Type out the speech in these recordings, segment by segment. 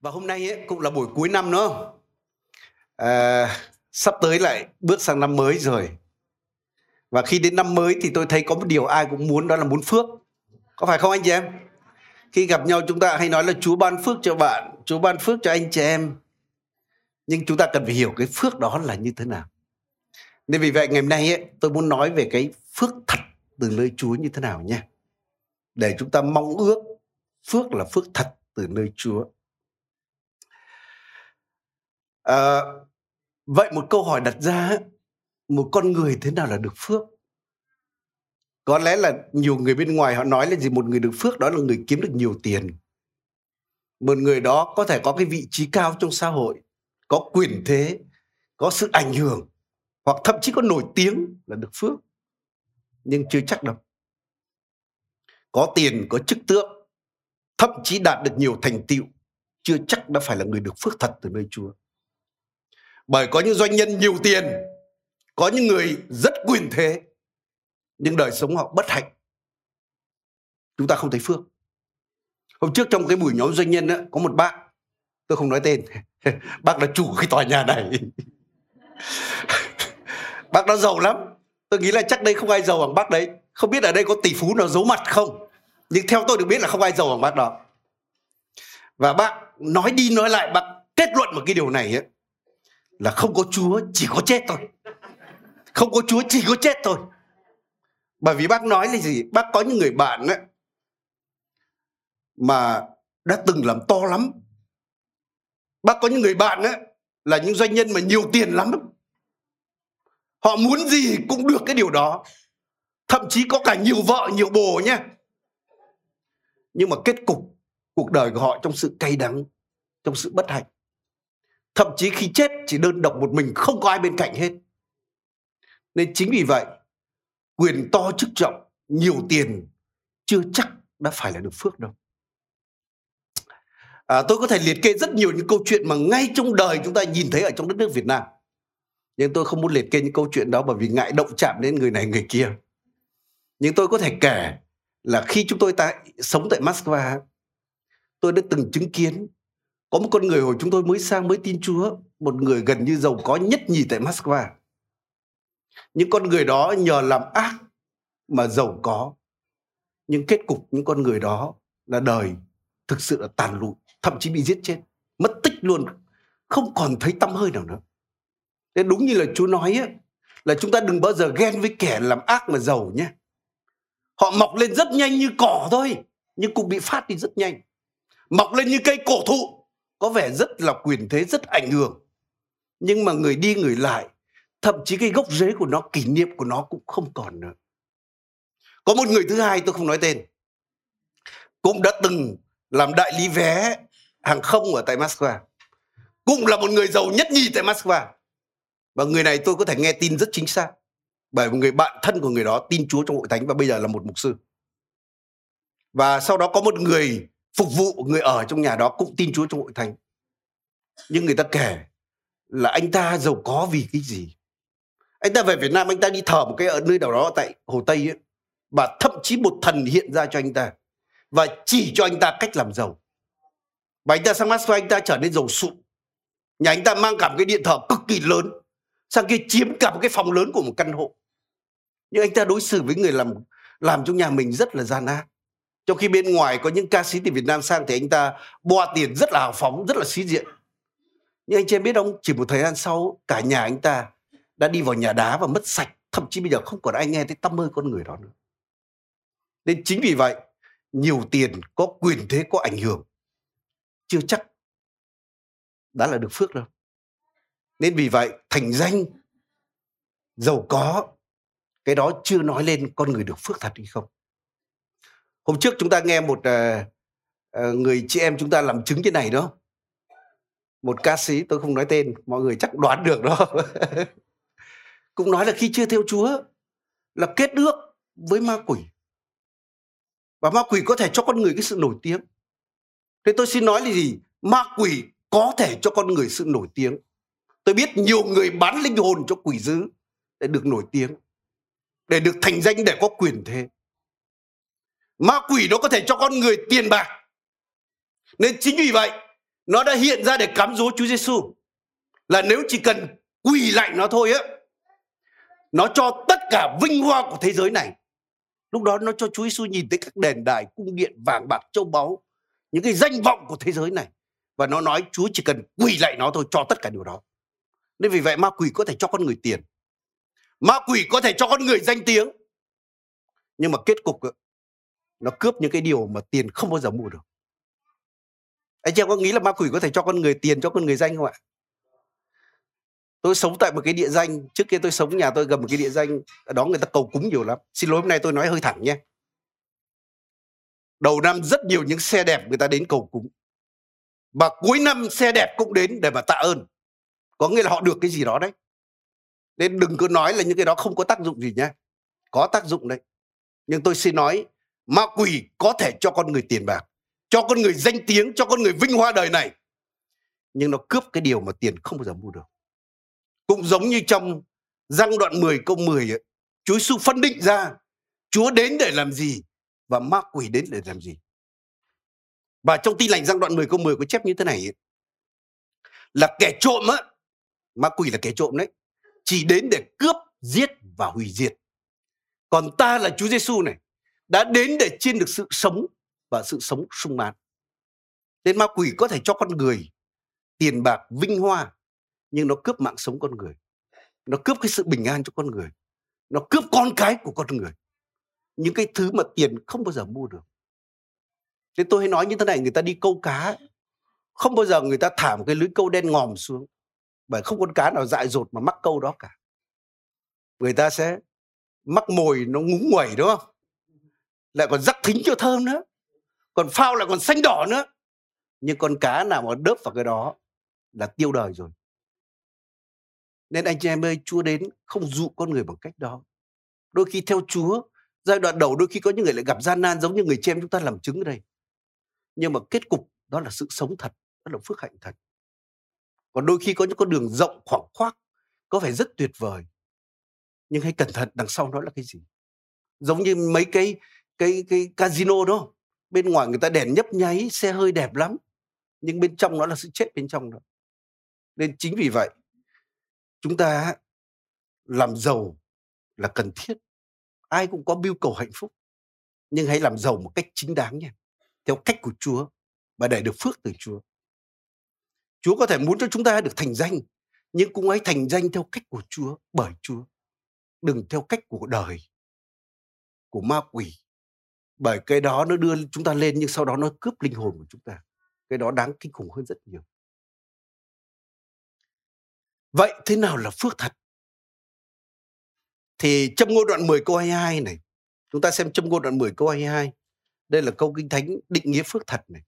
Và hôm nay ấy, cũng là buổi cuối năm nữa không? À, sắp tới lại bước sang năm mới rồi. Và khi đến năm mới thì tôi thấy có một điều ai cũng muốn đó là muốn phước. Có phải không anh chị em? Khi gặp nhau chúng ta hay nói là Chúa ban phước cho bạn, Chúa ban phước cho anh chị em. Nhưng chúng ta cần phải hiểu cái phước đó là như thế nào. Nên vì vậy ngày hôm nay ấy, tôi muốn nói về cái phước thật từ nơi Chúa như thế nào nhé, Để chúng ta mong ước phước là phước thật từ nơi Chúa. À, vậy một câu hỏi đặt ra một con người thế nào là được phước? Có lẽ là nhiều người bên ngoài họ nói là gì một người được phước đó là người kiếm được nhiều tiền. Một người đó có thể có cái vị trí cao trong xã hội có quyền thế có sự ảnh hưởng hoặc thậm chí có nổi tiếng là được phước nhưng chưa chắc đâu. Có tiền có chức tước thậm chí đạt được nhiều thành tựu chưa chắc đã phải là người được phước thật từ nơi Chúa bởi có những doanh nhân nhiều tiền có những người rất quyền thế nhưng đời sống họ bất hạnh. Chúng ta không thấy phước. Hôm trước trong cái buổi nhóm doanh nhân đó, có một bác tôi không nói tên bác là chủ cái tòa nhà này. Bác đó giàu lắm. Tôi nghĩ là chắc đây không ai giàu bằng bác đấy. Không biết ở đây có tỷ phú nào giấu mặt không? Nhưng theo tôi được biết là không ai giàu bằng bác đó. Và bác nói đi nói lại bác kết luận một cái điều này ấy, là không có Chúa chỉ có chết thôi. Không có Chúa chỉ có chết thôi. Bởi vì bác nói là gì? Bác có những người bạn ấy mà đã từng làm to lắm. Bác có những người bạn ấy là những doanh nhân mà nhiều tiền lắm. Họ muốn gì cũng được cái điều đó. Thậm chí có cả nhiều vợ, nhiều bồ nhé. Nhưng mà kết cục cuộc đời của họ trong sự cay đắng, trong sự bất hạnh thậm chí khi chết chỉ đơn độc một mình không có ai bên cạnh hết. Nên chính vì vậy quyền to chức trọng nhiều tiền chưa chắc đã phải là được phước đâu. À, tôi có thể liệt kê rất nhiều những câu chuyện mà ngay trong đời chúng ta nhìn thấy ở trong đất nước Việt Nam. Nhưng tôi không muốn liệt kê những câu chuyện đó bởi vì ngại động chạm đến người này người kia. Nhưng tôi có thể kể là khi chúng tôi tại sống tại Moscow tôi đã từng chứng kiến có một con người hồi chúng tôi mới sang mới tin Chúa, một người gần như giàu có nhất nhì tại Moscow. Những con người đó nhờ làm ác mà giàu có. Nhưng kết cục những con người đó là đời thực sự là tàn lụi, thậm chí bị giết chết, mất tích luôn, không còn thấy tâm hơi nào nữa. Thế đúng như là Chúa nói ấy, là chúng ta đừng bao giờ ghen với kẻ làm ác mà giàu nhé. Họ mọc lên rất nhanh như cỏ thôi, nhưng cũng bị phát đi rất nhanh. Mọc lên như cây cổ thụ, có vẻ rất là quyền thế, rất ảnh hưởng. Nhưng mà người đi, người lại, thậm chí cái gốc rễ của nó, kỷ niệm của nó cũng không còn nữa. Có một người thứ hai, tôi không nói tên, cũng đã từng làm đại lý vé hàng không ở tại Moscow. Cũng là một người giàu nhất nhì tại Moscow. Và người này tôi có thể nghe tin rất chính xác, bởi một người bạn thân của người đó tin Chúa trong hội thánh và bây giờ là một mục sư. Và sau đó có một người phục vụ người ở trong nhà đó cũng tin Chúa trong hội thánh. Nhưng người ta kể là anh ta giàu có vì cái gì? Anh ta về Việt Nam, anh ta đi thờ một cái ở nơi nào đó tại Hồ Tây ấy. Và thậm chí một thần hiện ra cho anh ta, và chỉ cho anh ta cách làm giàu. Và anh ta sang Moscow anh ta trở nên giàu sụ. Nhà anh ta mang cả một cái điện thờ cực kỳ lớn. Sang kia chiếm cả một cái phòng lớn của một căn hộ. Nhưng anh ta đối xử với người làm làm trong nhà mình rất là gian ác trong khi bên ngoài có những ca sĩ từ Việt Nam sang thì anh ta bo tiền rất là hào phóng, rất là sĩ diện. Nhưng anh chị em biết không chỉ một thời gian sau, cả nhà anh ta đã đi vào nhà đá và mất sạch. Thậm chí bây giờ không còn ai nghe thấy tâm mơ con người đó nữa. Nên chính vì vậy, nhiều tiền, có quyền thế, có ảnh hưởng, chưa chắc đã là được phước đâu. Nên vì vậy, thành danh, giàu có, cái đó chưa nói lên con người được phước thật hay không hôm trước chúng ta nghe một uh, người chị em chúng ta làm chứng cái này đó. Một ca sĩ tôi không nói tên mọi người chắc đoán được đó. Cũng nói là khi chưa theo chúa là kết ước với ma quỷ. Và ma quỷ có thể cho con người cái sự nổi tiếng. Thế tôi xin nói là gì? Ma quỷ có thể cho con người sự nổi tiếng. Tôi biết nhiều người bán linh hồn cho quỷ dữ để được nổi tiếng để được thành danh để có quyền thế. Ma quỷ nó có thể cho con người tiền bạc. Nên chính vì vậy, nó đã hiện ra để cám dỗ Chúa Giêsu là nếu chỉ cần quỳ lại nó thôi á nó cho tất cả vinh hoa của thế giới này. Lúc đó nó cho Chúa Giêsu nhìn thấy các đền đài cung điện vàng bạc châu báu những cái danh vọng của thế giới này. Và nó nói Chúa chỉ cần quỳ lại nó thôi cho tất cả điều đó. Nên vì vậy ma quỷ có thể cho con người tiền. Ma quỷ có thể cho con người danh tiếng. Nhưng mà kết cục nó cướp những cái điều mà tiền không bao giờ mua được. Anh chị em có nghĩ là ma quỷ có thể cho con người tiền, cho con người danh không ạ? Tôi sống tại một cái địa danh, trước kia tôi sống nhà tôi gần một cái địa danh, ở đó người ta cầu cúng nhiều lắm. Xin lỗi hôm nay tôi nói hơi thẳng nhé. Đầu năm rất nhiều những xe đẹp người ta đến cầu cúng. Và cuối năm xe đẹp cũng đến để mà tạ ơn. Có nghĩa là họ được cái gì đó đấy. Nên đừng cứ nói là những cái đó không có tác dụng gì nhé. Có tác dụng đấy. Nhưng tôi xin nói ma quỷ có thể cho con người tiền bạc cho con người danh tiếng cho con người vinh hoa đời này nhưng nó cướp cái điều mà tiền không bao giờ mua được cũng giống như trong răng đoạn 10 câu 10 ấy, Chúa Giêsu phân định ra Chúa đến để làm gì và ma quỷ đến để làm gì. Và trong tin lành răng đoạn 10 câu 10 có chép như thế này ấy, là kẻ trộm á, ma quỷ là kẻ trộm đấy, chỉ đến để cướp, giết và hủy diệt. Còn ta là Chúa Giêsu này đã đến để chiên được sự sống và sự sống sung mãn. Nên ma quỷ có thể cho con người tiền bạc vinh hoa nhưng nó cướp mạng sống con người. Nó cướp cái sự bình an cho con người. Nó cướp con cái của con người. Những cái thứ mà tiền không bao giờ mua được. Thế tôi hay nói như thế này, người ta đi câu cá, không bao giờ người ta thả một cái lưới câu đen ngòm xuống. Bởi không con cá nào dại dột mà mắc câu đó cả. Người ta sẽ mắc mồi nó ngúng nguẩy đúng không? Lại còn rắc thính cho thơm nữa. Còn phao lại còn xanh đỏ nữa. Nhưng con cá nào mà đớp vào cái đó là tiêu đời rồi. Nên anh chị em ơi, Chúa đến không dụ con người bằng cách đó. Đôi khi theo Chúa, giai đoạn đầu đôi khi có những người lại gặp gian nan giống như người chị em chúng ta làm chứng ở đây. Nhưng mà kết cục đó là sự sống thật, đó là phước hạnh thật. Còn đôi khi có những con đường rộng khoảng khoác, có vẻ rất tuyệt vời. Nhưng hãy cẩn thận đằng sau nó là cái gì. Giống như mấy cái cái cái casino đó. Bên ngoài người ta đèn nhấp nháy, xe hơi đẹp lắm. Nhưng bên trong nó là sự chết bên trong đó. Nên chính vì vậy chúng ta làm giàu là cần thiết ai cũng có mưu cầu hạnh phúc nhưng hãy làm giàu một cách chính đáng nha theo cách của Chúa và để được phước từ Chúa Chúa có thể muốn cho chúng ta được thành danh nhưng cũng hãy thành danh theo cách của Chúa bởi Chúa đừng theo cách của đời của ma quỷ bởi cái đó nó đưa chúng ta lên nhưng sau đó nó cướp linh hồn của chúng ta cái đó đáng kinh khủng hơn rất nhiều Vậy thế nào là phước thật? Thì trong ngôn đoạn 10 câu 22 này, chúng ta xem trong ngôn đoạn 10 câu 22. Đây là câu kinh thánh định nghĩa phước thật này.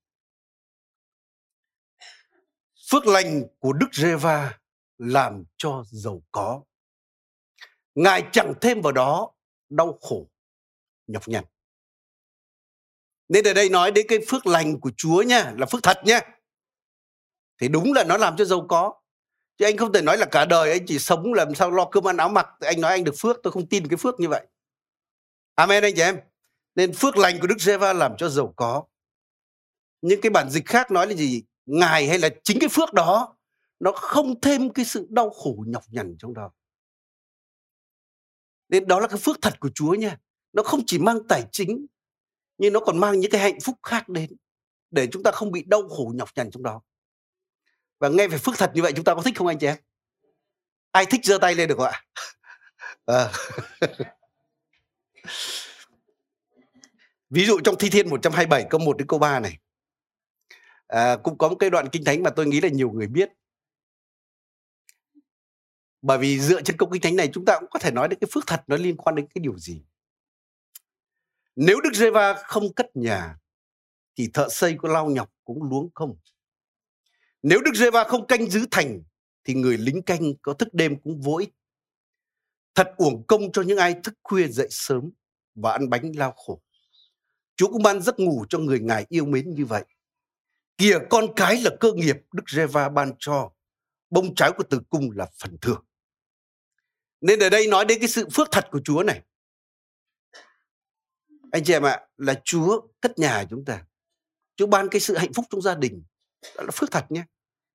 Phước lành của Đức Giê-va làm cho giàu có. Ngài chẳng thêm vào đó đau khổ, nhọc nhằn. Nên ở đây nói đến cái phước lành của Chúa nha, là phước thật nha. Thì đúng là nó làm cho giàu có. Chứ anh không thể nói là cả đời anh chỉ sống làm sao lo cơm ăn áo mặc anh nói anh được phước tôi không tin cái phước như vậy. Amen anh chị em. Nên phước lành của đức giê-va làm cho giàu có. Những cái bản dịch khác nói là gì? Ngài hay là chính cái phước đó nó không thêm cái sự đau khổ nhọc nhằn trong đó. Nên đó là cái phước thật của Chúa nha nó không chỉ mang tài chính nhưng nó còn mang những cái hạnh phúc khác đến để chúng ta không bị đau khổ nhọc nhằn trong đó. Và nghe về phước thật như vậy chúng ta có thích không anh chị em? Ai thích giơ tay lên được không ạ? À. ví dụ trong thi thiên 127 câu 1 đến câu 3 này. À, cũng có một cái đoạn kinh thánh mà tôi nghĩ là nhiều người biết. Bởi vì dựa trên câu kinh thánh này chúng ta cũng có thể nói đến cái phước thật nó liên quan đến cái điều gì nếu đức giê va không cất nhà, thì thợ xây có lao nhọc cũng luống không nếu Đức Giê-va không canh giữ thành, thì người lính canh có thức đêm cũng vô ích. Thật uổng công cho những ai thức khuya dậy sớm và ăn bánh lao khổ. Chúa cũng ban giấc ngủ cho người ngài yêu mến như vậy. Kìa, con cái là cơ nghiệp Đức Giê-va ban cho. Bông trái của tử cung là phần thưởng. Nên ở đây nói đến cái sự phước thật của Chúa này. Anh chị em ạ, là Chúa cất nhà chúng ta. Chúa ban cái sự hạnh phúc trong gia đình đó là phước thật nhé.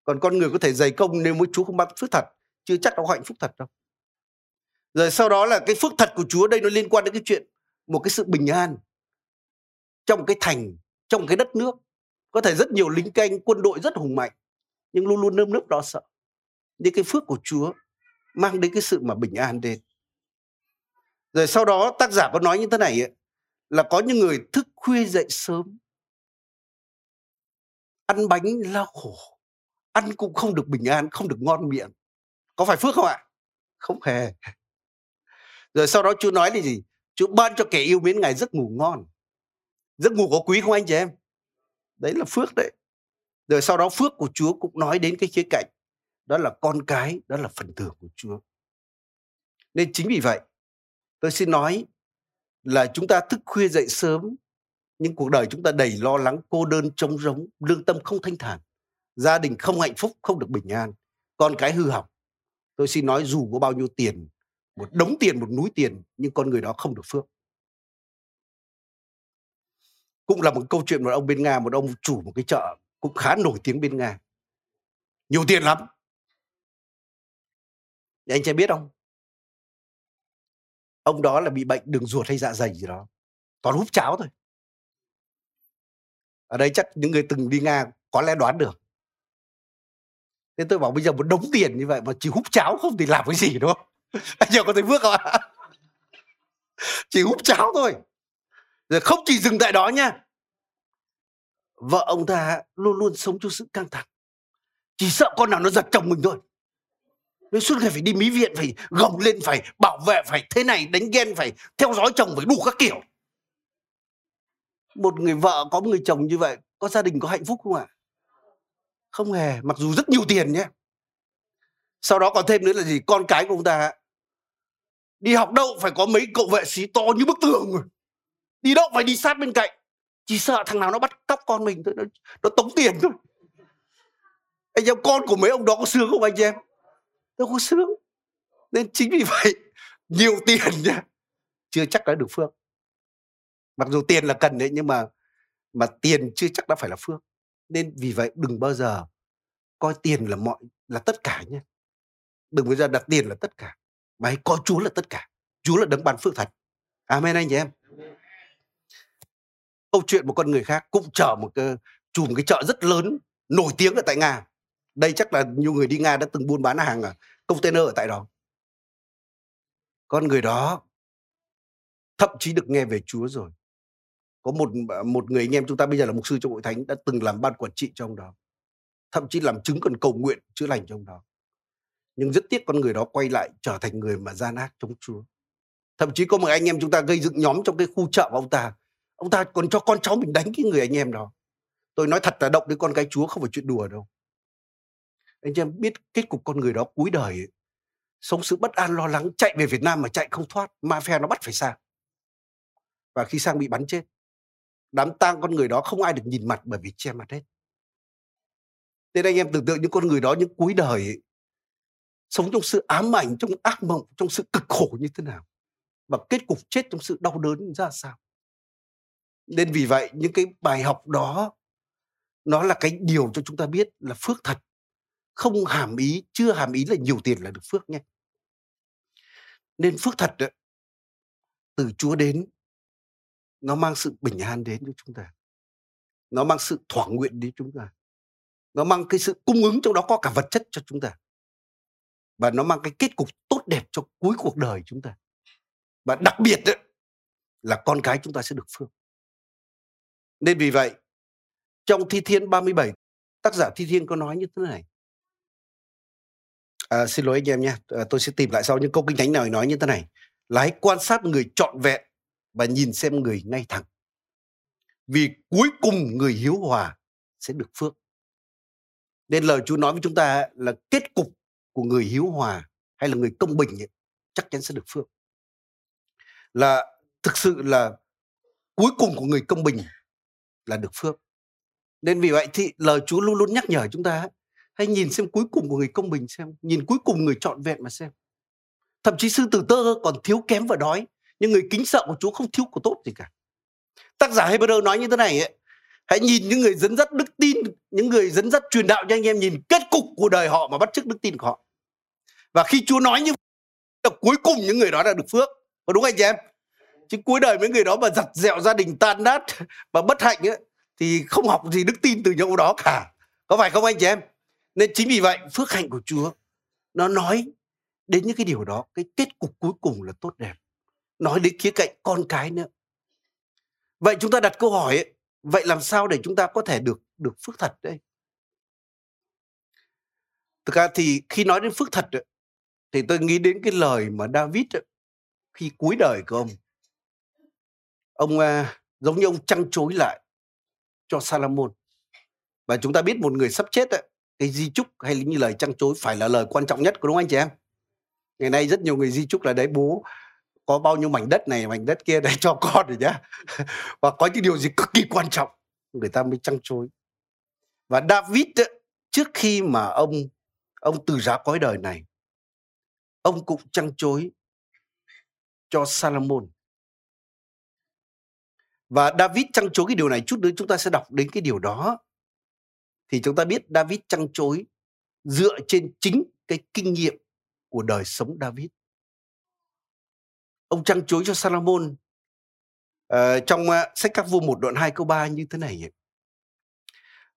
Còn con người có thể dày công nếu mới Chúa không ban phước thật chưa chắc nó có hạnh phúc thật đâu. Rồi sau đó là cái phước thật của Chúa đây nó liên quan đến cái chuyện một cái sự bình an trong cái thành trong cái đất nước. Có thể rất nhiều lính canh quân đội rất hùng mạnh nhưng luôn luôn nơm nớp lo sợ. Những cái phước của Chúa mang đến cái sự mà bình an đến. Rồi sau đó tác giả có nói như thế này ấy, là có những người thức khuya dậy sớm. Ăn bánh lao khổ, ăn cũng không được bình an, không được ngon miệng. Có phải phước không ạ? Không hề. Rồi sau đó Chúa nói là gì? Chúa ban cho kẻ yêu mến Ngài giấc ngủ ngon. Giấc ngủ có quý không anh chị em? Đấy là phước đấy. Rồi sau đó phước của Chúa cũng nói đến cái khía cạnh, đó là con cái, đó là phần thưởng của Chúa. Nên chính vì vậy, tôi xin nói là chúng ta thức khuya dậy sớm, nhưng cuộc đời chúng ta đầy lo lắng, cô đơn, trống rỗng, lương tâm không thanh thản, gia đình không hạnh phúc, không được bình an, con cái hư hỏng. Tôi xin nói dù có bao nhiêu tiền, một đống tiền, một núi tiền, nhưng con người đó không được phước. Cũng là một câu chuyện một ông bên nga, một ông chủ một cái chợ cũng khá nổi tiếng bên nga. Nhiều tiền lắm. Anh trai biết không? Ông đó là bị bệnh đường ruột hay dạ dày gì đó, toàn hút cháo thôi. Ở đây chắc những người từng đi nga có lẽ đoán được. Nên tôi bảo bây giờ một đống tiền như vậy mà chỉ hút cháo không thì làm cái gì, đúng không? Anh giờ có thấy bước không ạ? Chỉ hút cháo thôi. Rồi không chỉ dừng tại đó nha. Vợ ông ta luôn luôn sống trong sự căng thẳng. Chỉ sợ con nào nó giật chồng mình thôi nên suốt ngày phải đi mỹ viện phải gồng lên phải bảo vệ phải thế này đánh ghen phải theo dõi chồng phải đủ các kiểu. Một người vợ có một người chồng như vậy có gia đình có hạnh phúc không ạ? Không hề mặc dù rất nhiều tiền nhé. Sau đó còn thêm nữa là gì? Con cái của ông ta. Đi học đâu phải có mấy cậu vệ sĩ to như bức tường. Rồi đi đâu phải đi sát bên cạnh. Chỉ sợ thằng nào nó bắt cóc con mình thôi nó, nó tống tiền thôi. Anh em con của mấy ông đó có sướng không anh em? Tôi có sướng nên chính vì vậy, nhiều tiền nha, chưa chắc đã được phước. Mặc dù tiền là cần đấy, nhưng mà mà tiền chưa chắc đã phải là phước. Nên vì vậy đừng bao giờ coi tiền là mọi, là tất cả nhé đừng bao giờ đặt tiền là tất cả, mà hãy coi chúa là tất cả. Chúa là đấng ban phước thật. Amen anh chị em. Câu chuyện một con người khác cũng chở một cái, chùm cái chợ rất lớn, nổi tiếng ở tại nga đây chắc là nhiều người đi nga đã từng buôn bán hàng ở container ở tại đó. Con người đó thậm chí được nghe về chúa rồi. Có một à, một người anh em chúng ta bây giờ là mục sư trong hội thánh đã từng làm ban quản trị trong đó, thậm chí làm chứng cần cầu nguyện chữa lành trong đó. Nhưng rất tiếc con người đó quay lại trở thành người mà gian ác chống Chúa. Thậm chí có một anh em chúng ta gây dựng nhóm trong cái khu chợ của ông ta. Ông ta còn cho con cháu mình đánh cái người anh em đó. Tôi nói thật là động đến con cái Chúa không phải chuyện đùa đâu anh em biết kết cục con người đó cuối đời ấy, sống sự bất an lo lắng chạy về Việt Nam mà chạy không thoát mafia nó bắt phải sang. Và khi sang bị bắn chết đám tang con người đó không ai được nhìn mặt bởi vì che mặt hết. Nên anh em tưởng tượng những con người đó những cuối đời ấy, sống trong sự ám ảnh trong ác mộng trong sự cực khổ như thế nào? Và kết cục chết trong sự đau đớn ra sao? Nên vì vậy những cái bài học đó nó là cái điều cho chúng ta biết là phước thật không hàm ý chưa hàm ý là nhiều tiền là được phước nhé. Nên phước thật đó, từ chúa đến nó mang sự bình an đến cho chúng ta. Nó mang sự thỏa nguyện đến chúng ta. Nó mang cái sự cung ứng trong đó có cả vật chất cho chúng ta. Và nó mang cái kết cục tốt đẹp cho cuối cuộc đời chúng ta. Và đặc biệt đấy, là con cái chúng ta sẽ được phước. Nên vì vậy trong thi thiên 37 tác giả thi thiên có nói như thế này à, xin lỗi anh em nhé, à, tôi sẽ tìm lại sau những câu kinh thánh nào nói như thế này. Là hãy quan sát người trọn vẹn và nhìn xem người ngay thẳng. Vì cuối cùng người hiếu hòa sẽ được phước. Nên lời Chúa nói với chúng ta là kết cục của người hiếu hòa hay là người công bình ấy, chắc chắn sẽ được phước. Là thực sự là cuối cùng của người công bình là được phước. Nên vì vậy thì lời Chúa luôn luôn nhắc nhở chúng ta hãy nhìn xem cuối cùng của người công bình xem nhìn cuối cùng người trọn vẹn mà xem. Thậm chí sư tử tơ còn thiếu kém và đói nhưng người kính sợ của Chúa không thiếu của tốt gì cả. Tác giả Hebrew nói như thế này ấy, hãy nhìn những người dẫn dắt đức tin những người dẫn dắt truyền đạo cho anh em nhìn kết cục của đời họ mà bắt chước đức tin của họ. Và khi Chúa nói như là cuối cùng những người đó đã được phước. Có đúng anh chị em? Chứ cuối đời mấy người đó mà giặt dẹo gia đình tan nát và bất hạnh ấy, thì không học gì đức tin từ những đó cả. Có phải không anh chị em? Nên chính vì vậy phước hạnh của Chúa nó nói đến những cái điều đó cái kết cục cuối cùng là tốt đẹp. Nói đến khía cạnh con cái nữa. Vậy chúng ta đặt câu hỏi ấy, vậy làm sao để chúng ta có thể được được phước thật đây? Thực ra thì khi nói đến phước thật ấy, thì tôi nghĩ đến cái lời mà David ấy, khi cuối đời của ông ông à, giống như ông trăng chối lại cho Salomon và chúng ta biết một người sắp chết ấy, cái di chúc hay như lời trăng chối phải là lời quan trọng nhất của đúng không anh chị em? Ngày nay rất nhiều người di chúc là đấy, bố có bao nhiêu mảnh đất này, mảnh đất kia để cho con rồi nhá. Và có những điều gì cực kỳ quan trọng, người ta mới trăng chối. Và David trước khi mà ông ông từ giá cõi đời này, ông cũng trăng chối cho Salomon. Và David trăng chối cái điều này, chút nữa chúng ta sẽ đọc đến cái điều đó thì chúng ta biết David trăng chối dựa trên chính cái kinh nghiệm của đời sống David ông trăng chối cho Salomon uh, trong uh, sách các vua một đoạn 2 câu 3 như thế này ấy.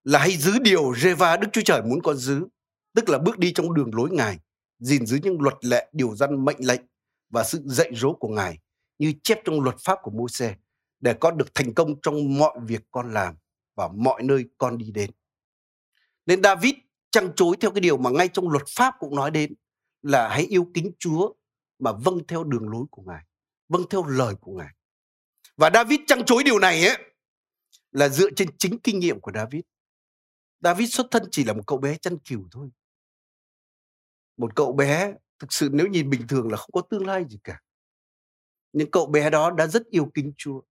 là hãy giữ điều Reva Đức Chúa Trời muốn con giữ tức là bước đi trong đường lối Ngài gìn giữ những luật lệ điều dân mệnh lệnh và sự dạy dỗ của Ngài như chép trong luật pháp của Môi-se để con được thành công trong mọi việc con làm và mọi nơi con đi đến. Nên David chăn chối theo cái điều mà ngay trong luật pháp cũng nói đến là hãy yêu kính Chúa mà vâng theo đường lối của Ngài, vâng theo lời của Ngài. Và David chăn chối điều này ấy là dựa trên chính kinh nghiệm của David. David xuất thân chỉ là một cậu bé chăn cừu thôi. Một cậu bé thực sự nếu nhìn bình thường là không có tương lai gì cả. Nhưng cậu bé đó đã rất yêu kính Chúa.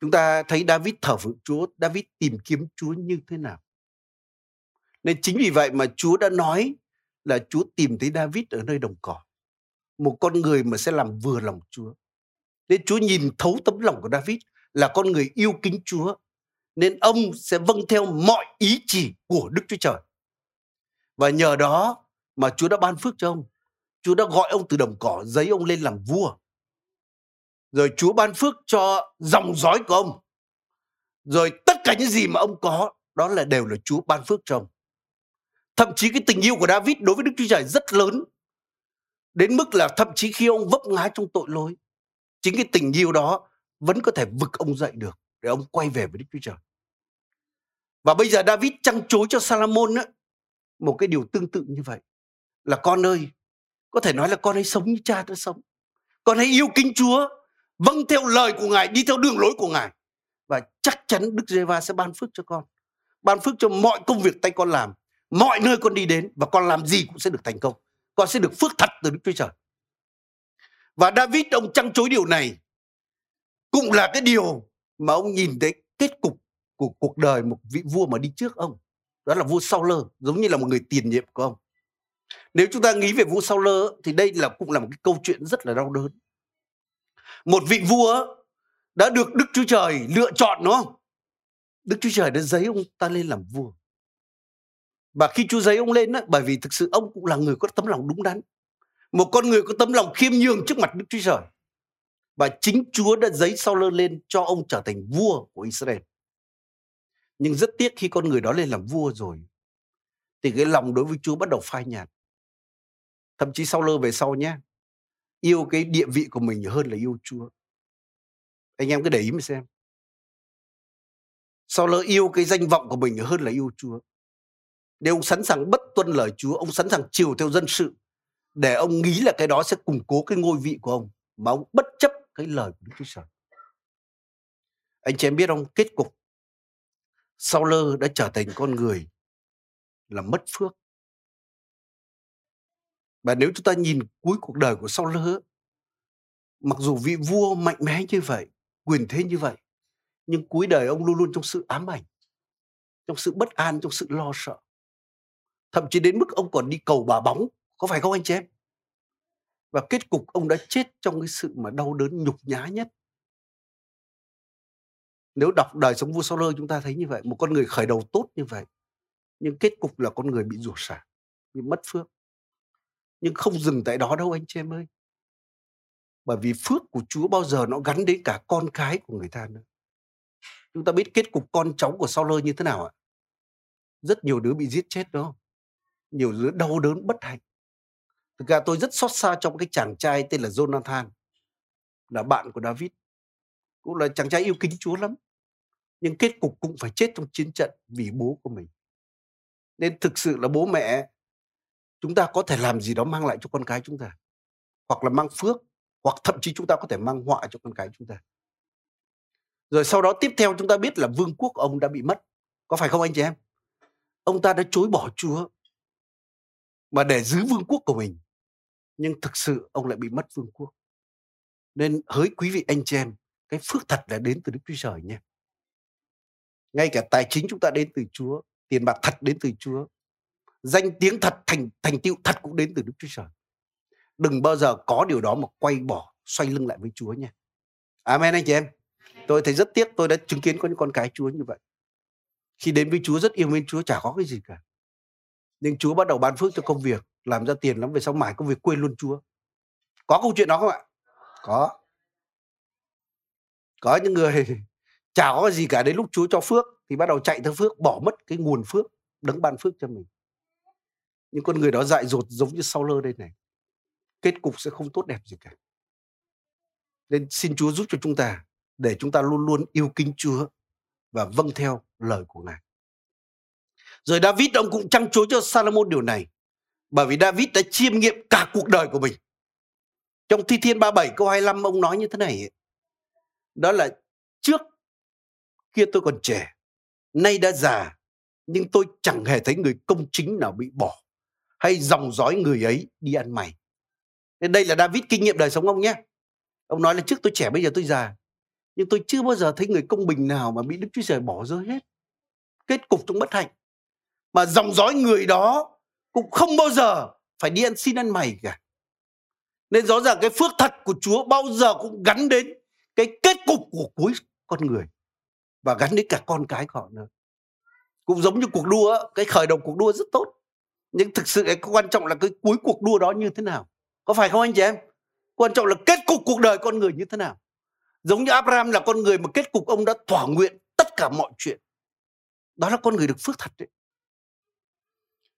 Chúng ta thấy David thờ phượng Chúa, David tìm kiếm Chúa như thế nào. Nên chính vì vậy mà Chúa đã nói là Chúa tìm thấy David ở nơi đồng cỏ. Một con người mà sẽ làm vừa lòng Chúa. Nên Chúa nhìn thấu tấm lòng của David là con người yêu kính Chúa. Nên ông sẽ vâng theo mọi ý chỉ của Đức Chúa Trời. Và nhờ đó mà Chúa đã ban phước cho ông. Chúa đã gọi ông từ đồng cỏ, giấy ông lên làm vua. Rồi Chúa ban phước cho dòng dõi của ông. Rồi tất cả những gì mà ông có, đó là đều là Chúa ban phước cho ông. Thậm chí cái tình yêu của David đối với Đức Chúa Trời rất lớn. Đến mức là thậm chí khi ông vấp ngã trong tội lỗi, chính cái tình yêu đó vẫn có thể vực ông dậy được để ông quay về với Đức Chúa Trời. Và bây giờ David trăng chối cho Salomon á, một cái điều tương tự như vậy. Là con ơi, có thể nói là con hãy sống như cha tôi sống. Con hãy yêu kính Chúa, vâng theo lời của Ngài, đi theo đường lối của Ngài. Và chắc chắn Đức Giê-va sẽ ban phước cho con. Ban phước cho mọi công việc tay con làm mọi nơi con đi đến và con làm gì cũng sẽ được thành công. Con sẽ được phước thật từ Đức Chúa Trời. Và David, ông trăng chối điều này cũng là cái điều mà ông nhìn thấy kết cục của cuộc đời một vị vua mà đi trước ông. Đó là vua Saul, giống như là một người tiền nhiệm của ông. Nếu chúng ta nghĩ về vua Saul thì đây là cũng là một cái câu chuyện rất là đau đớn. Một vị vua đã được Đức Chúa Trời lựa chọn, đúng không? Đức Chúa Trời đã giấy ông ta lên làm vua và khi Chúa giấy ông lên á, bởi vì thực sự ông cũng là người có tấm lòng đúng đắn. Một con người có tấm lòng khiêm nhường trước mặt Đức Chúa Trời. Và chính Chúa đã giấy sau lơ lên cho ông trở thành vua của Israel. Nhưng rất tiếc khi con người đó lên làm vua rồi, thì cái lòng đối với Chúa bắt đầu phai nhạt. Thậm chí sau lơ về sau nhé, yêu cái địa vị của mình hơn là yêu Chúa. Anh em cứ để ý mà xem. Sau lơ yêu cái danh vọng của mình hơn là yêu Chúa nếu ông sẵn sàng bất tuân lời Chúa, ông sẵn sàng chiều theo dân sự để ông nghĩ là cái đó sẽ củng cố cái ngôi vị của ông mà ông bất chấp cái lời của Đức Chúa Trời. Anh chị em biết không, kết cục sau lơ đã trở thành con người là mất phước. Và nếu chúng ta nhìn cuối cuộc đời của sau lơ, mặc dù vị vua mạnh mẽ như vậy, quyền thế như vậy, nhưng cuối đời ông luôn luôn trong sự ám ảnh, trong sự bất an, trong sự lo sợ thậm chí đến mức ông còn đi cầu bà bóng, có phải không anh chị em? Và kết cục ông đã chết trong cái sự mà đau đớn nhục nhã nhất. Nếu đọc đời sống vua lơ chúng ta thấy như vậy, một con người khởi đầu tốt như vậy, nhưng kết cục là con người bị rủa xả, bị mất phước. Nhưng không dừng tại đó đâu anh chị em ơi. Bởi vì phước của Chúa bao giờ nó gắn đến cả con cái của người ta nữa. Chúng ta biết kết cục con cháu của Saul như thế nào ạ? Rất nhiều đứa bị giết chết đó nhiều đứa đau đớn bất hạnh. Thực ra tôi rất xót xa trong cái chàng trai tên là Jonathan, là bạn của David. Cũng là chàng trai yêu kính Chúa lắm, nhưng kết cục cũng phải chết trong chiến trận vì bố của mình. Nên thực sự là bố mẹ, chúng ta có thể làm gì đó mang lại cho con cái chúng ta, hoặc là mang phước, hoặc thậm chí chúng ta có thể mang họa cho con cái chúng ta. Rồi sau đó tiếp theo chúng ta biết là vương quốc ông đã bị mất, có phải không anh chị em? Ông ta đã chối bỏ chúa mà để giữ vương quốc của mình. Nhưng thực sự ông lại bị mất vương quốc. Nên hỡi quý vị anh chị em, cái phước thật là đến từ đức chúa trời nhé ngay cả tài chính chúng ta đến từ chúa, tiền bạc thật đến từ chúa, danh tiếng thật, thành thành tựu thật cũng đến từ đức chúa trời. Đừng bao giờ có điều đó mà quay bỏ, xoay lưng lại với chúa nha. Amen anh chị em. Tôi thấy rất tiếc tôi đã chứng kiến có những con cái chúa như vậy. Khi đến với chúa rất yêu mến chúa, chả có cái gì cả nhưng chúa bắt đầu ban phước cho công việc, làm ra tiền lắm về sau mãi công việc quên luôn chúa. Có câu chuyện đó không ạ? Có. Có những người chả có gì cả, đến lúc chúa cho phước thì bắt đầu chạy theo phước, bỏ mất cái nguồn phước, đấng ban phước cho mình. Những con người đó dại dột giống như sau lơ đây này. Kết cục sẽ không tốt đẹp gì cả. Nên xin chúa giúp cho chúng ta, để chúng ta luôn luôn yêu kính chúa và vâng theo lời của ngài rồi David, ông cũng trăng chối cho Salomon điều này. Bởi vì David đã chiêm nghiệm cả cuộc đời của mình. Trong Thi Thiên 37 câu 25 ông nói như thế này. Đó là, trước kia tôi còn trẻ, nay đã già, nhưng tôi chẳng hề thấy người công chính nào bị bỏ, hay dòng dõi người ấy đi ăn mày. Nên đây là David kinh nghiệm đời sống ông nhé. Ông nói là, trước tôi trẻ, bây giờ tôi già, nhưng tôi chưa bao giờ thấy người công bình nào mà bị Đức Chúa Trời bỏ rơi hết. Kết cục trong bất hạnh mà dòng dõi người đó cũng không bao giờ phải đi ăn xin ăn mày cả. Nên rõ ràng cái phước thật của Chúa bao giờ cũng gắn đến cái kết cục của cuối con người và gắn đến cả con cái của họ nữa. Cũng giống như cuộc đua cái khởi đầu cuộc đua rất tốt. Nhưng thực sự cái quan trọng là cái cuối cuộc đua đó như thế nào. Có phải không anh chị em? Quan trọng là kết cục cuộc đời con người như thế nào. Giống như Abraham là con người mà kết cục ông đã thỏa nguyện tất cả mọi chuyện. Đó là con người được phước thật đấy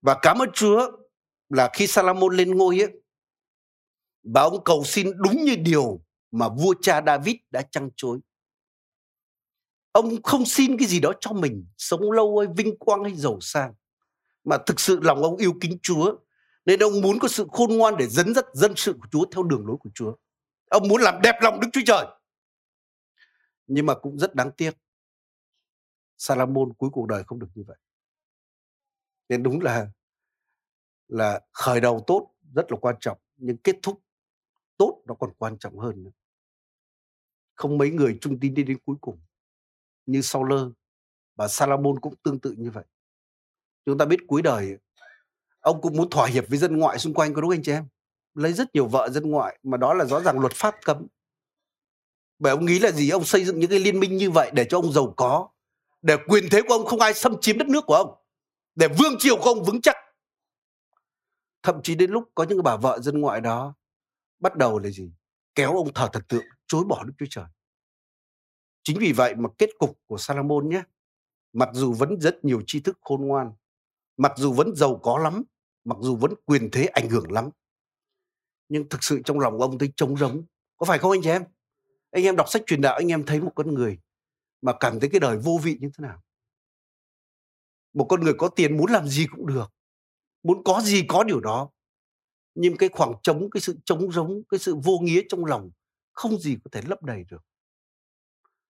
và cảm ơn Chúa là khi Salomon lên ngôi ấy và ông cầu xin đúng như điều mà vua cha David đã trăng chối ông không xin cái gì đó cho mình, sống lâu hay vinh quang hay giàu sang, mà thực sự lòng ông yêu kính Chúa, nên ông muốn có sự khôn ngoan để dẫn dắt dân sự của Chúa theo đường lối của Chúa. Ông muốn làm đẹp lòng Đức Chúa Trời. Nhưng mà cũng rất đáng tiếc, Salomon cuối cuộc đời không được như vậy nên đúng là là khởi đầu tốt rất là quan trọng, nhưng kết thúc tốt nó còn quan trọng hơn nữa. Không mấy người trung tín đi đến cuối cùng, như sau lơ và Salomon cũng tương tự như vậy. Chúng ta biết cuối đời, ông cũng muốn thỏa hiệp với dân ngoại xung quanh có đúng anh chị em? Lấy rất nhiều vợ dân ngoại, mà đó là rõ ràng luật pháp cấm. Bởi ông nghĩ là gì? Ông xây dựng những cái liên minh như vậy để cho ông giàu có, để quyền thế của ông không ai xâm chiếm đất nước của ông để vương triều của ông vững chắc. Thậm chí đến lúc có những bà vợ dân ngoại đó bắt đầu là gì? Kéo ông thờ thần tượng, chối bỏ đức chúa trời. Chính vì vậy mà kết cục của Salomon nhé, mặc dù vẫn rất nhiều tri thức khôn ngoan, mặc dù vẫn giàu có lắm, mặc dù vẫn quyền thế ảnh hưởng lắm, nhưng thực sự trong lòng ông thấy trống rỗng. Có phải không anh chị em? Anh em đọc sách truyền đạo, anh em thấy một con người mà cảm thấy cái đời vô vị như thế nào? Một con người có tiền muốn làm gì cũng được, muốn có gì có điều đó. Nhưng cái khoảng trống, cái sự trống rỗng, cái sự vô nghĩa trong lòng không gì có thể lấp đầy được.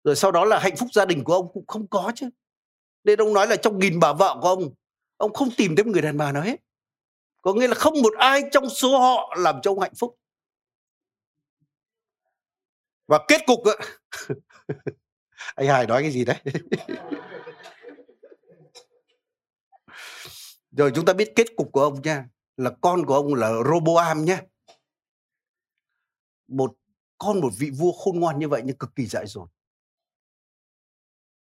Rồi sau đó là hạnh phúc gia đình của ông cũng không có chứ. Nên ông nói là trong nghìn bà vợ của ông ông không tìm thấy một người đàn bà nào hết. Có nghĩa là không một ai trong số họ làm cho ông hạnh phúc. Và kết cục anh Hải nói cái gì đấy? rồi chúng ta biết kết cục của ông nha là con của ông là Roboam nhé. Một con một vị vua khôn ngoan như vậy nhưng cực kỳ dại dột.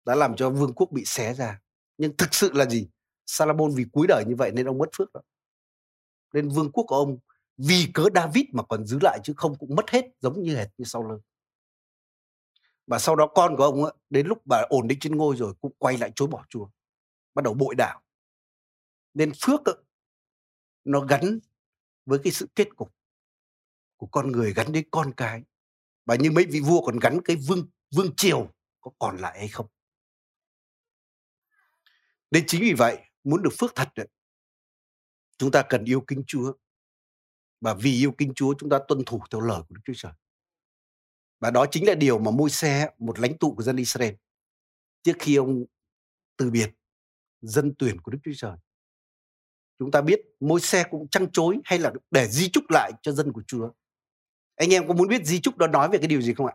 Đã làm cho vương quốc bị xé ra. Nhưng thực sự là gì? Salomon vì cuối đời như vậy nên ông mất phước đó nên vương quốc của ông vì cớ David mà còn giữ lại chứ không cũng mất hết giống như hệt như sau lưng. Và sau đó con của ông ấy, đến lúc bà ổn định trên ngôi rồi cũng quay lại chối bỏ Chúa bắt đầu bội đạo nên phước nó gắn với cái sự kết cục của con người gắn đến con cái. Và như mấy vị vua còn gắn cái vương vương triều có còn lại hay không? Nên chính vì vậy muốn được phước thật đấy, chúng ta cần yêu kính Chúa. Và vì yêu kính Chúa chúng ta tuân thủ theo lời của Đức Chúa Trời. Và đó chính là điều mà môi xe một lãnh tụ của dân Israel trước khi ông từ biệt dân tuyển của Đức Chúa Trời chúng ta biết mỗi xe cũng trăng chối hay là để di chúc lại cho dân của Chúa. Anh em có muốn biết di chúc đó nói về cái điều gì không ạ?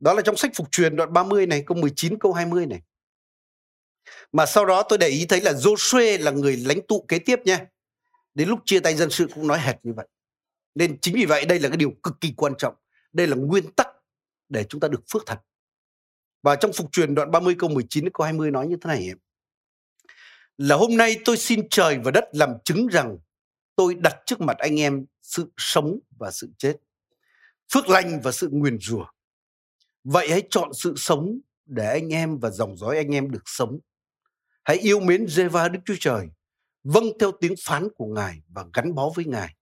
Đó là trong sách phục truyền đoạn 30 này, câu 19 câu 20 này. Mà sau đó tôi để ý thấy là Joshua là người lãnh tụ kế tiếp nha. Đến lúc chia tay dân sự cũng nói hệt như vậy. Nên chính vì vậy đây là cái điều cực kỳ quan trọng. Đây là nguyên tắc để chúng ta được phước thật. Và trong phục truyền đoạn 30 câu 19 câu 20 nói như thế này là hôm nay tôi xin trời và đất làm chứng rằng tôi đặt trước mặt anh em sự sống và sự chết, phước lành và sự nguyền rủa. Vậy hãy chọn sự sống để anh em và dòng dõi anh em được sống. Hãy yêu mến Giê-va Đức Chúa Trời, vâng theo tiếng phán của Ngài và gắn bó với Ngài,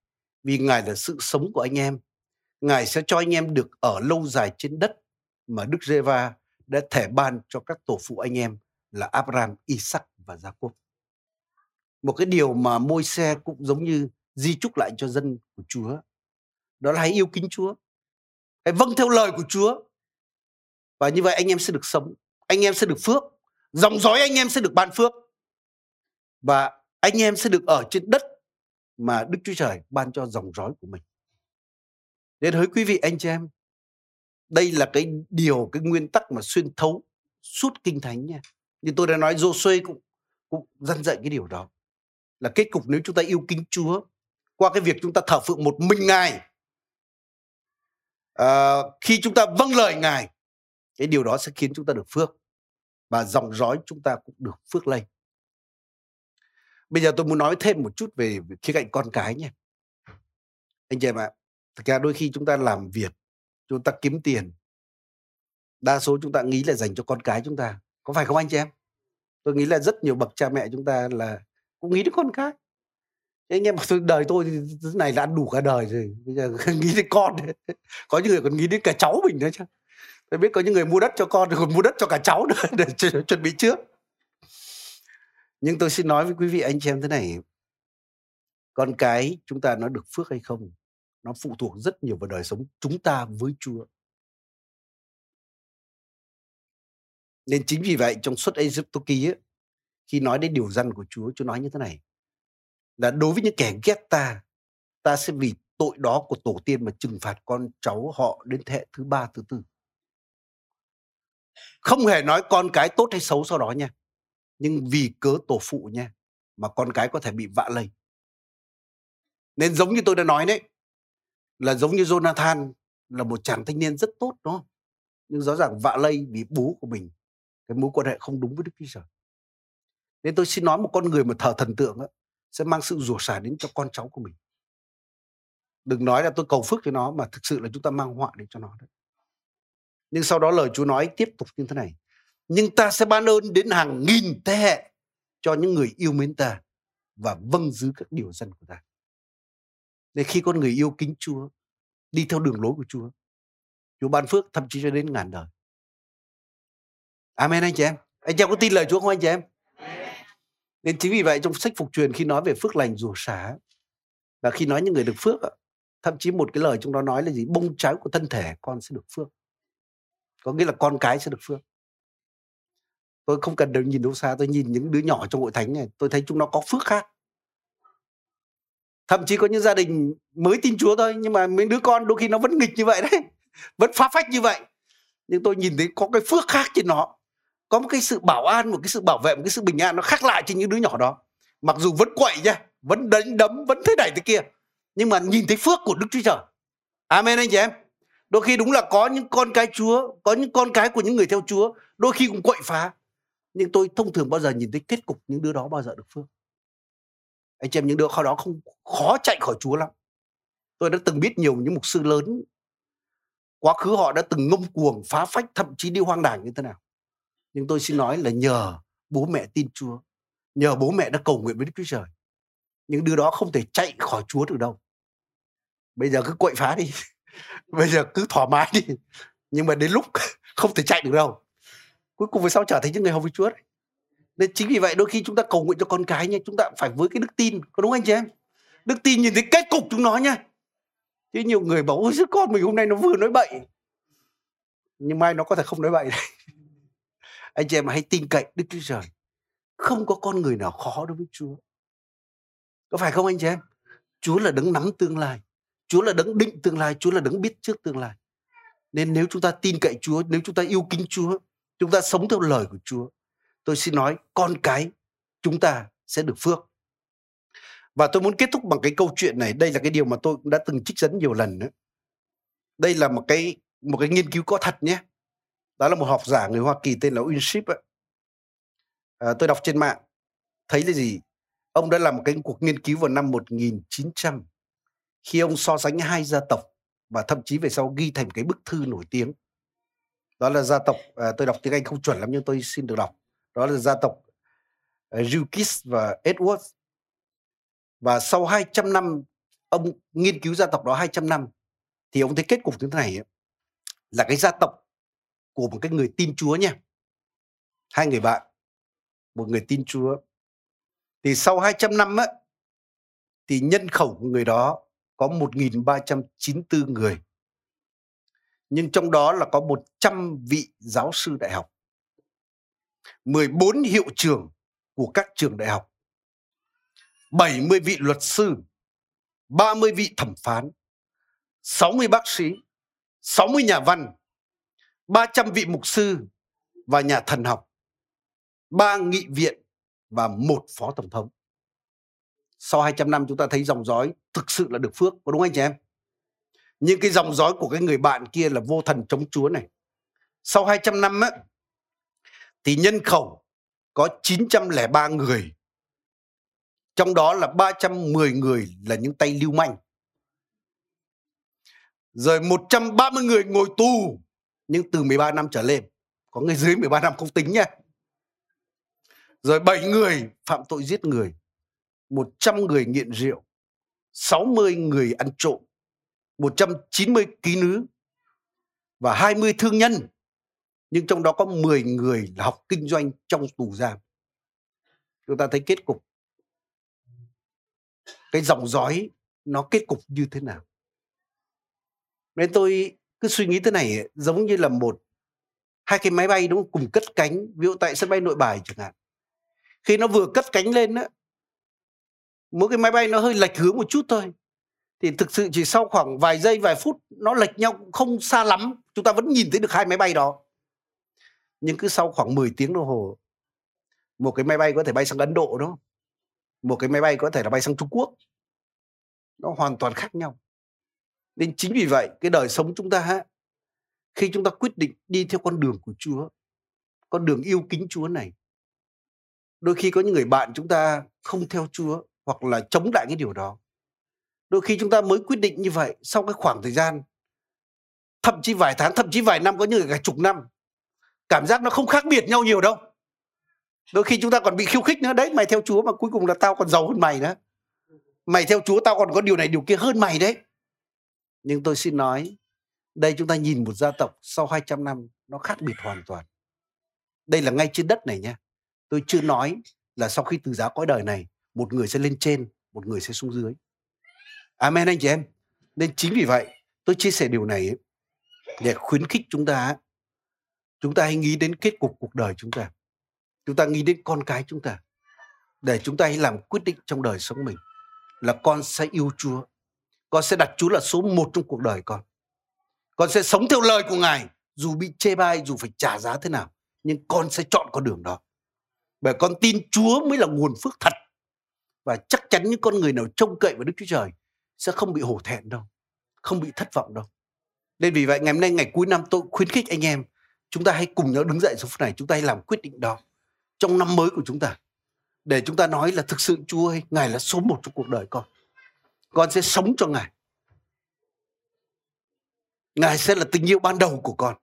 vì Ngài là sự sống của anh em. Ngài sẽ cho anh em được ở lâu dài trên đất mà Đức Giê-va đã thể ban cho các tổ phụ anh em là Abraham, Isaac và Jacob một cái điều mà môi xe cũng giống như di chúc lại cho dân của Chúa. Đó là hãy yêu kính Chúa. Hãy vâng theo lời của Chúa. Và như vậy anh em sẽ được sống. Anh em sẽ được phước. Dòng dõi anh em sẽ được ban phước. Và anh em sẽ được ở trên đất mà Đức Chúa Trời ban cho dòng dõi của mình. Nên hỡi quý vị anh chị em, đây là cái điều, cái nguyên tắc mà xuyên thấu suốt kinh thánh nha. Như tôi đã nói, Joshua cũng cũng dân dạy cái điều đó là kết cục nếu chúng ta yêu kính Chúa qua cái việc chúng ta thờ phượng một mình Ngài. À, khi chúng ta vâng lời Ngài, cái điều đó sẽ khiến chúng ta được phước và dòng dõi chúng ta cũng được phước lây. Bây giờ tôi muốn nói thêm một chút về khía cạnh con cái nhé. Anh chị em ạ, thực ra đôi khi chúng ta làm việc, chúng ta kiếm tiền, đa số chúng ta nghĩ là dành cho con cái chúng ta. Có phải không anh chị em? Tôi nghĩ là rất nhiều bậc cha mẹ chúng ta là cũng nghĩ đến con cái. Thế anh em bảo tôi đời tôi thì thế này đã ăn đủ cả đời rồi bây giờ nghĩ đến con. Có những người còn nghĩ đến cả cháu mình nữa chứ. Tôi biết có những người mua đất cho con rồi còn mua đất cho cả cháu nữa để chuẩn bị trước. Nhưng tôi xin nói với quý vị anh chị em thế này. Con cái chúng ta nó được phước hay không nó phụ thuộc rất nhiều vào đời sống chúng ta với Chúa. Nên chính vì vậy trong suốt Egypto ký ấy, khi nói đến điều răn của Chúa, Chúa nói như thế này. Là đối với những kẻ ghét ta, ta sẽ vì tội đó của tổ tiên mà trừng phạt con cháu họ đến thế hệ thứ ba, thứ tư. Không hề nói con cái tốt hay xấu sau đó nha. Nhưng vì cớ tổ phụ nha, mà con cái có thể bị vạ lây. Nên giống như tôi đã nói đấy, là giống như Jonathan là một chàng thanh niên rất tốt đó. Nhưng rõ ràng vạ lây vì bố của mình, cái mối quan hệ không đúng với Đức Chúa Trời. Nên tôi xin nói một con người mà thờ thần tượng ấy, sẽ mang sự rủa xả đến cho con cháu của mình. Đừng nói là tôi cầu phước cho nó mà thực sự là chúng ta mang họa đến cho nó đấy. Nhưng sau đó lời Chúa nói tiếp tục như thế này. Nhưng ta sẽ ban ơn đến hàng nghìn thế hệ cho những người yêu mến ta và vâng giữ các điều dân của ta. Nên khi con người yêu kính Chúa, đi theo đường lối của Chúa, Chúa ban phước thậm chí cho đến ngàn đời. Amen anh chị em. Anh chị em có tin lời Chúa không anh chị em? Nên chính vì vậy trong sách phục truyền khi nói về phước lành rủa xả và khi nói những người được phước thậm chí một cái lời trong đó nói là gì? Bông trái của thân thể con sẽ được phước. Có nghĩa là con cái sẽ được phước. Tôi không cần được nhìn đâu xa tôi nhìn những đứa nhỏ trong hội thánh này, tôi thấy chúng nó có phước khác. Thậm chí có những gia đình mới tin chúa thôi, nhưng mà mấy đứa con đôi khi nó vẫn nghịch như vậy đấy, vẫn phá phách như vậy. Nhưng tôi nhìn thấy có cái phước khác trên nó có một cái sự bảo an, một cái sự bảo vệ, một cái sự bình an nó khác lại trên những đứa nhỏ đó. Mặc dù vẫn quậy nha, vẫn đánh đấm, vẫn thế này thế kia, nhưng mà nhìn thấy phước của đức chúa trời. Amen anh chị em. Đôi khi đúng là có những con cái chúa, có những con cái của những người theo chúa, đôi khi cũng quậy phá. Nhưng tôi thông thường bao giờ nhìn thấy kết cục những đứa đó bao giờ được phước? Anh chị em, những đứa khó đó không, khó chạy khỏi Chúa lắm. Tôi đã từng biết nhiều những mục sư lớn, quá khứ họ đã từng ngông cuồng phá phách, thậm chí đi hoang đảng như thế nào nhưng tôi xin nói là nhờ bố mẹ tin Chúa, nhờ bố mẹ đã cầu nguyện với Đức Chúa Trời. Những đứa đó không thể chạy khỏi Chúa được đâu. Bây giờ cứ quậy phá đi, bây giờ cứ thoải mái đi, nhưng mà đến lúc không thể chạy được đâu. Cuối cùng về sau trở thành những người hầu với Chúa đấy? Nên chính vì vậy đôi khi chúng ta cầu nguyện cho con cái nha, chúng ta phải với cái đức tin, có đúng anh chị em? Đức tin nhìn thấy kết cục chúng nó nha. Chứ nhiều người bảo, ôi con mình hôm nay nó vừa nói bậy. Nhưng mai nó có thể không nói bậy đấy anh chị em hãy tin cậy đức chúa trời. Không có con người nào khó đối với chúa. Có phải không anh chị em? Chúa là đấng nắm tương lai. Chúa là đấng định tương lai. Chúa là đấng biết trước tương lai. Nên nếu chúng ta tin cậy chúa, nếu chúng ta yêu kính chúa, chúng ta sống theo lời của chúa, tôi xin nói con cái chúng ta sẽ được phước. Và tôi muốn kết thúc bằng cái câu chuyện này. Đây là cái điều mà tôi cũng đã từng trích dẫn nhiều lần nữa. Đây là một cái một cái nghiên cứu có thật nhé đó là một học giả người Hoa Kỳ tên là Winship à, tôi đọc trên mạng thấy là gì? Ông đã làm một cái cuộc nghiên cứu vào năm 1900 khi ông so sánh hai gia tộc và thậm chí về sau ghi thành cái bức thư nổi tiếng. Đó là gia tộc à, tôi đọc tiếng Anh không chuẩn lắm nhưng tôi xin được đọc. Đó là gia tộc à, Jukis và Edwards và sau 200 năm ông nghiên cứu gia tộc đó 200 năm thì ông thấy kết cục như thế này ấy, là cái gia tộc của một cái người tin Chúa nha. Hai người bạn, một người tin Chúa. Thì sau 200 năm á, thì nhân khẩu của người đó có 1.394 người. Nhưng trong đó là có 100 vị giáo sư đại học 14 hiệu trưởng của các trường đại học 70 vị luật sư 30 vị thẩm phán 60 bác sĩ 60 nhà văn. 300 vị mục sư và nhà thần học, ba nghị viện và một phó tổng thống sau 200 năm chúng ta thấy dòng dõi thực sự là được phước, có đúng anh chị em nhưng cái dòng dõi của cái người bạn kia là vô thần chống chúa này sau 200 năm á, thì nhân khẩu có 903 người. Trong đó là 310 người là những tay lưu manh. Rồi 130 người ngồi tù nhưng từ 13 năm trở lên. Có người dưới 13 năm không tính nha. Rồi 7 người phạm tội giết người. 100 người nghiện rượu. 60 người ăn trộm. 190 ký nữ và 20 thương nhân nhưng trong đó có 10 người là học kinh doanh trong tù giam chúng ta thấy kết cục cái dòng dõi nó kết cục như thế nào nên tôi cứ suy nghĩ thế này giống như là một, hai cái máy bay, đúng không? cùng cất cánh, ví dụ tại sân bay nội bài chẳng hạn. Khi nó vừa cất cánh lên á, mỗi cái máy bay nó hơi lệch hướng một chút thôi. Thì thực sự chỉ sau khoảng vài giây, vài phút, nó lệch nhau cũng không xa lắm, chúng ta vẫn nhìn thấy được hai máy bay đó. Nhưng cứ sau khoảng 10 tiếng đồng hồ, một cái máy bay có thể bay sang Ấn Độ đó, một cái máy bay có thể là bay sang Trung Quốc, nó hoàn toàn khác nhau nên chính vì vậy, cái đời sống chúng ta khi chúng ta quyết định đi theo con đường của Chúa, con đường yêu kính Chúa này, đôi khi có những người bạn chúng ta không theo Chúa hoặc là chống lại cái điều đó. Đôi khi chúng ta mới quyết định như vậy, sau cái khoảng thời gian, thậm chí vài tháng, thậm chí vài năm, có những người cả chục năm, cảm giác nó không khác biệt nhau nhiều đâu. Đôi khi chúng ta còn bị khiêu khích nữa, đấy, mày theo chúa mà cuối cùng là tao còn giàu hơn mày nữa. Mày theo chúa, tao còn có điều này, điều kia hơn mày đấy nhưng tôi xin nói, đây chúng ta nhìn một gia tộc sau 200 năm nó khác biệt hoàn toàn. Đây là ngay trên đất này nha. Tôi chưa nói là sau khi từ giá cõi đời này, một người sẽ lên trên, một người sẽ xuống dưới. Amen anh chị em. Nên chính vì vậy, tôi chia sẻ điều này để khuyến khích chúng ta chúng ta hãy nghĩ đến kết cục cuộc đời chúng ta. Chúng ta nghĩ đến con cái chúng ta. Để chúng ta hãy làm quyết định trong đời sống mình là con sẽ yêu Chúa con sẽ đặt Chúa là số một trong cuộc đời con. Con sẽ sống theo lời của Ngài. Dù bị chê bai, dù phải trả giá thế nào, nhưng con sẽ chọn con đường đó. Bởi con tin Chúa mới là nguồn phước thật. Và chắc chắn những con người nào trông cậy vào Đức Chúa Trời sẽ không bị hổ thẹn đâu, không bị thất vọng đâu. Nên vì vậy, ngày hôm nay, ngày cuối năm, tôi khuyến khích anh em, chúng ta hãy cùng nhau đứng dậy sau phút này. Chúng ta hãy làm quyết định đó trong năm mới của chúng ta. Để chúng ta nói là thực sự Chúa ơi, Ngài là số một trong cuộc đời con con sẽ sống cho Ngài. Ngài sẽ là tình yêu ban đầu của con.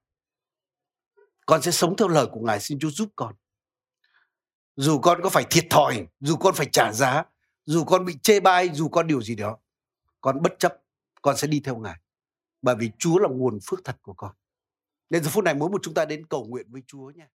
Con sẽ sống theo lời của Ngài. Xin Chúa giúp con. Dù con có phải thiệt thòi, dù con phải trả giá, dù con bị chê bai, dù con điều gì đó, con bất chấp, con sẽ đi theo ngài. Bởi vì chúa là nguồn phước thật của con. Nên giờ phút này mỗi một chúng ta đến cầu nguyện với chúa nha